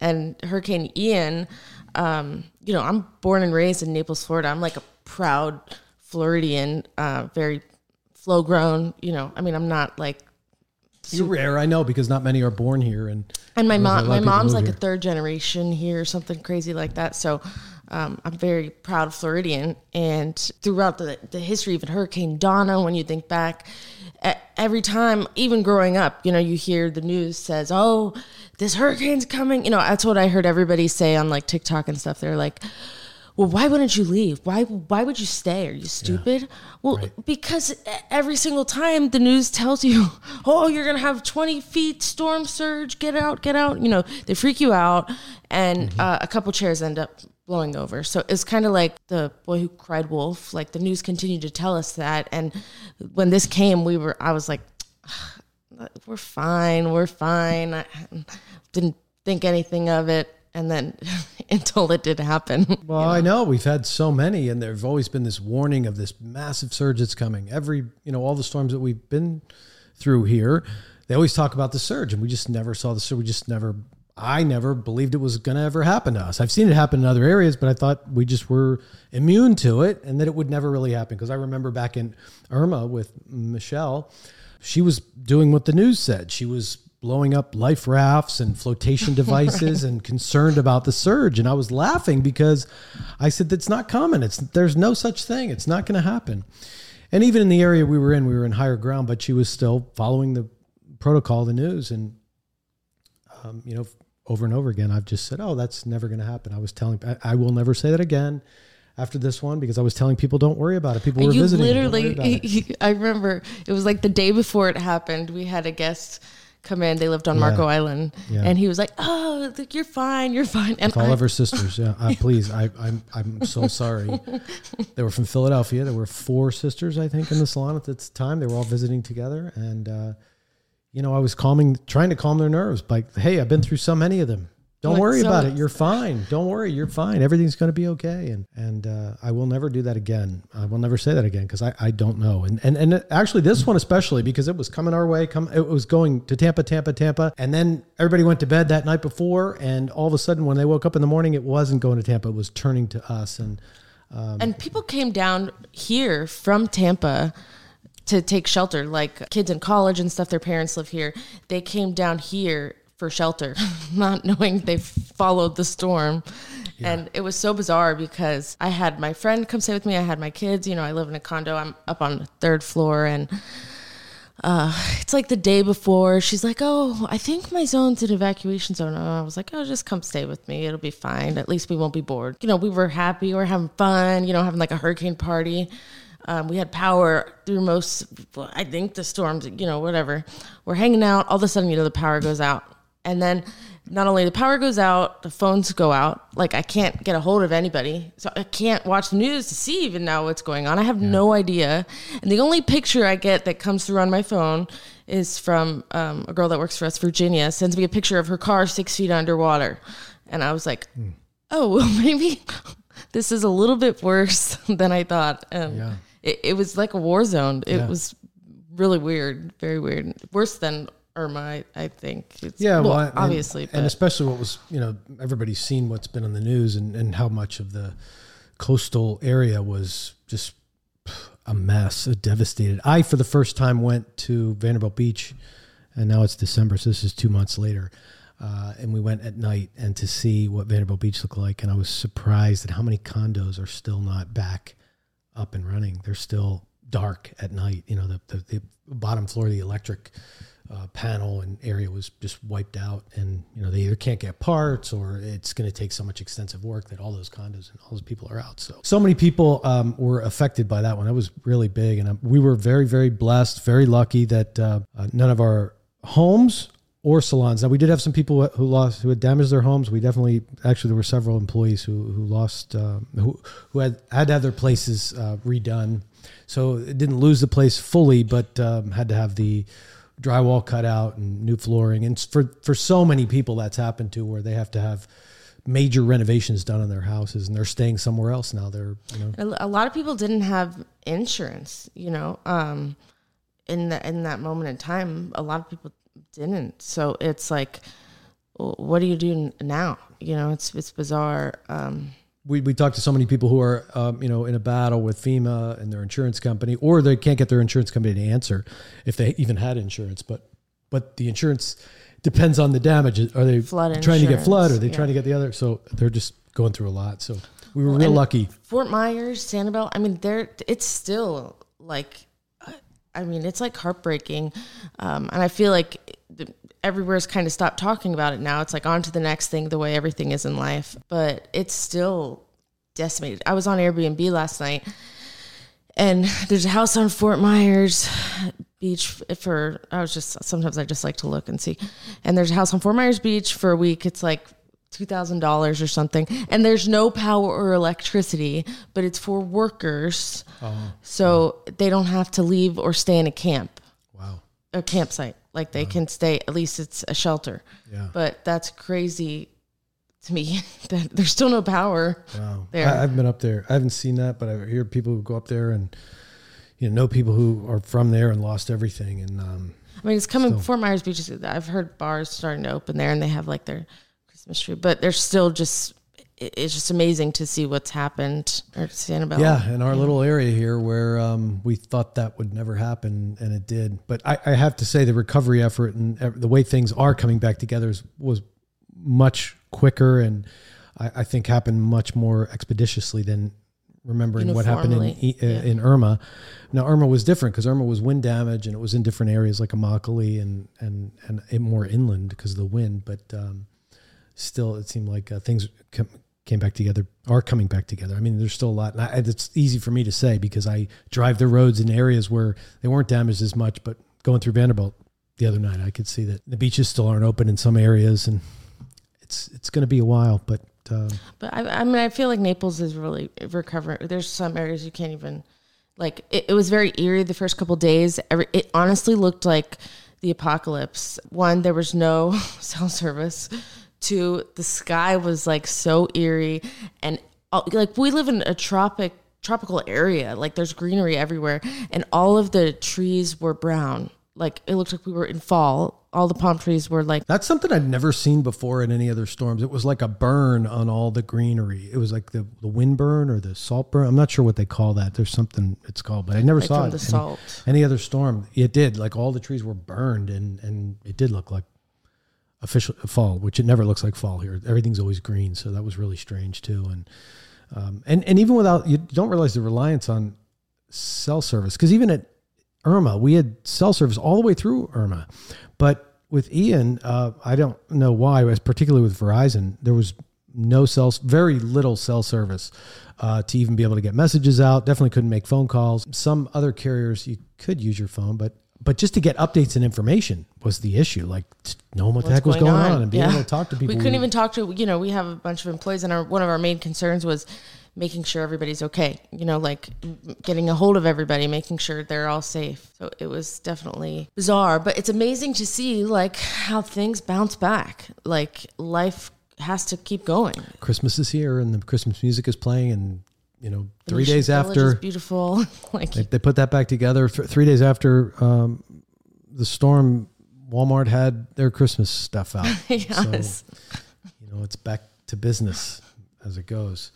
And Hurricane Ian, um, you know, I'm born and raised in Naples, Florida. I'm like a proud Floridian, uh, very flow grown. You know, I mean, I'm not like You're rare, I know, because not many are born here. And And my There's a lot mom, my mom's like a third generation here, something crazy like that. So um, I'm very proud of Floridian. And throughout the, the history of Hurricane Donna, when you think back, every time, even growing up, you know, you hear the news says, "Oh, this hurricane's coming." You know, that's what I heard everybody say on like TikTok and stuff. They're like. Well, why wouldn't you leave? Why why would you stay? Are you stupid? well, because e- every single time the news tells you, "Oh, you're going to have 20 feet storm surge, get out, get out." You know, they freak you out and uh, a couple chairs end up blowing over. So it's kind of like the boy who cried wolf. Like the news continued to tell us that and when this came, we were I was like we're fine, we're fine. I didn't think anything of it and then until it did happen. Well, I know we've had so many, and there's always been this warning of this massive surge that's coming. Every, you know, all the storms that we've been through here, they always talk about the surge, and we just never saw the surge. We just never, I never believed it was going to ever happen to us. I've seen it happen in other areas, but I thought we just were immune to it, and that it would never really happen. Because I remember back in Irma with Michelle, she was doing what the news said. She was blowing up life rafts and flotation devices and concerned about the surge and I was laughing because I said that's not common it's there's no such thing it's not going to happen and even in the area we were in we were in higher ground but she was still following the protocol the news and um, you know over and over again I've just said oh that's never going to happen I was telling I, I will never say that again after this one because I was telling people don't worry about it people were you visiting "Don't worry about it." literally i remember it was like the day before it happened we had a guest come in they lived on marco island Yeah. and he was like oh look, you're fine you're fine and All I, of her sisters, yeah. Uh, please, I, I'm I'm so sorry. They were from Philadelphia. There were four sisters, I think, in the salon at this time. They were all visiting together, and uh, you know, I was calming, trying to calm their nerves. Like, hey, I've been through so many of them. Don't Like, worry so about it. You're fine. Don't worry. You're fine. Everything's going to be okay. And and uh, I will never do that again. I will never say that again because I, I don't know. And and and actually this one especially because it was coming our way. Come it was going to Tampa, Tampa, Tampa, and then everybody went to bed that night before, and all of a sudden when they woke up in the morning, it wasn't going to Tampa. It was turning to us. And and people came down here from tampa to take shelter like kids in college and stuff their parents live here they came down here for shelter not knowing they followed the storm and it was so bizarre because i had my friend come stay with me i had my kids you know i live in a condo i'm up on the third floor and uh, it's like the day before. She's like, "Oh, I think my zone's an evacuation zone." And I was like, "Oh, just come stay with me. It'll be fine. At least we won't be bored." You know, we were happy. We were having fun. You know, having like a hurricane party. Um, we had power through most. well, I think the storms. You know, whatever. We're hanging out. All of a sudden, you know, the power goes out, and then not only the power goes out, the phones go out. Like I can't get a hold of anybody, so I can't watch the news to see even now what's going on. I have no idea, and the only picture I get that comes through on my phone is from um, a girl that works for us, Virginia, sends me a picture of her car six feet underwater, and I was like, oh, well, maybe this is a little bit worse than I thought. Um, Yeah. It, it was like a war zone. It Yeah. was really weird, very weird, worse than Irma. I, I think. It's, Yeah, well, well, and- obviously, and, but especially what was you know everybody's seen what's been on the news and and how much of the coastal area was just a mess, a devastated. I for the first time went to Vanderbilt Beach, and now it's December, so this is two months later. Uh, and we went at night and to see what Vanderbilt Beach looked like, and I was surprised at how many condos are still not back up and running. They're still dark at night. You know, the the, the bottom floor of the electric uh, panel and area was just wiped out, and you know they either can't get parts or it's going to take so much extensive work that all those condos and all those people are out. So so many people um, were affected by that one. That was really big, and um, we were very very blessed, very lucky that uh, uh, none of our homes or salons. Now we did have some people who lost who had damaged their homes. We definitely actually there were several employees who who lost um, who who had had to have their places uh, redone. So it didn't lose the place fully, but um, had to have the drywall cut out and new flooring. And for for so many people, that's happened to where they have to have major renovations done on their houses, and they're staying somewhere else now. They're you know a, lot of people didn't have insurance. You know, um, in the in that moment in time, a lot of people didn't. So it's like what do you do now? You know, it's it's bizarre. Um, we, we talked to so many people who are um, you know in a battle with FEMA and their insurance company, or they can't get their insurance company to answer if they even had insurance. But but the insurance depends on the damage. Are they trying to get flood? Are they yeah. trying to get the other? So they're just going through a lot. So we were real and- lucky. Fort Myers, Sanibel. I mean, they're it's still like, I mean, it's like heartbreaking, um, and I feel like everywhere's kind of stopped talking about it now. It's like on to the next thing, the way everything is in life, but it's still decimated. I was on Airbnb last night, and there's a house on Fort Myers Beach for. I was just sometimes I just like to look and see, and there's a house on Fort Myers Beach for a week. It's like two thousand dollars or something, and there's no power or electricity, but it's for workers, so they don't have to leave or stay in a camp, Wow. a campsite. Like they can stay. At least it's a shelter. Yeah. But that's crazy to me that there's still no power. Wow. There. I, I've been up there. I haven't seen that, but I hear people who go up there and you know know people who are from there and lost everything. And um, I mean, it's coming. Still. Fort Myers Beach. I've heard bars starting to open there, and they have like their Tree, but they're still just. It's just amazing to see what's happened at Sanibel. Yeah, in our little area here where um, we thought that would never happen, and it did. But I, I have to say, the recovery effort and the way things are coming back together is, was much quicker, and I, I think happened much more expeditiously than remembering what happened in uh, yeah. in Irma. Now Irma was different because Irma was wind damage, and it was in different areas like Immokalee and and and more inland because of the wind. But um, still, it seemed like uh, things came back together, are coming back together. I mean, there's still a lot. And I, it's easy for me to say because I drive the roads in areas where they weren't damaged as much. But going through Vanderbilt the other night, I could see that the beaches still aren't open in some areas, and it's it's going to be a while. But uh, But I, I mean, I feel like Naples is really recovering. There's some areas you can't even, like, it, it was very eerie the first couple days. It honestly looked like the apocalypse. One, there was no cell service. Two, the sky was like so eerie, and uh, like we live in a tropic tropical area. Like there's greenery everywhere, and all of the trees were brown. Like it looked like we were in fall. All the palm trees were like That's something I'd never seen before in any other storms. It was like a burn on all the greenery. It was like the, the wind burn or the salt burn. I'm not sure what they call that. There's something it's called, but I never like saw it. the any- Any, other storm, it did. Like all the trees were burned, and and it did look like official fall, which it never looks like fall here. Everything's always green, so that was really strange too. And um, and and even without you don't realize the reliance on cell service because even at Irma, we had cell service all the way through Irma, but with Ian, uh, I don't know why, but particularly with Verizon, there was no cell, very little cell service uh, to even be able to get messages out. Definitely couldn't make phone calls. Some other carriers you could use your phone, but but just to get updates and information was the issue. Like knowing what the heck was going on, and being able to talk to people. We couldn't even talk to you know we have a bunch of employees and our one of our main concerns was making sure everybody's okay. You know, like getting a hold of everybody, making sure they're all safe. So it was definitely bizarre, but it's amazing to see like how things bounce back. Like life has to keep going. Christmas is here, and the Christmas music is playing, and you know, three days after beautiful. like They, they put that back together. Th- three days after um, the storm, Walmart had their Christmas stuff out. yes. So, you know, it's back to business as it goes.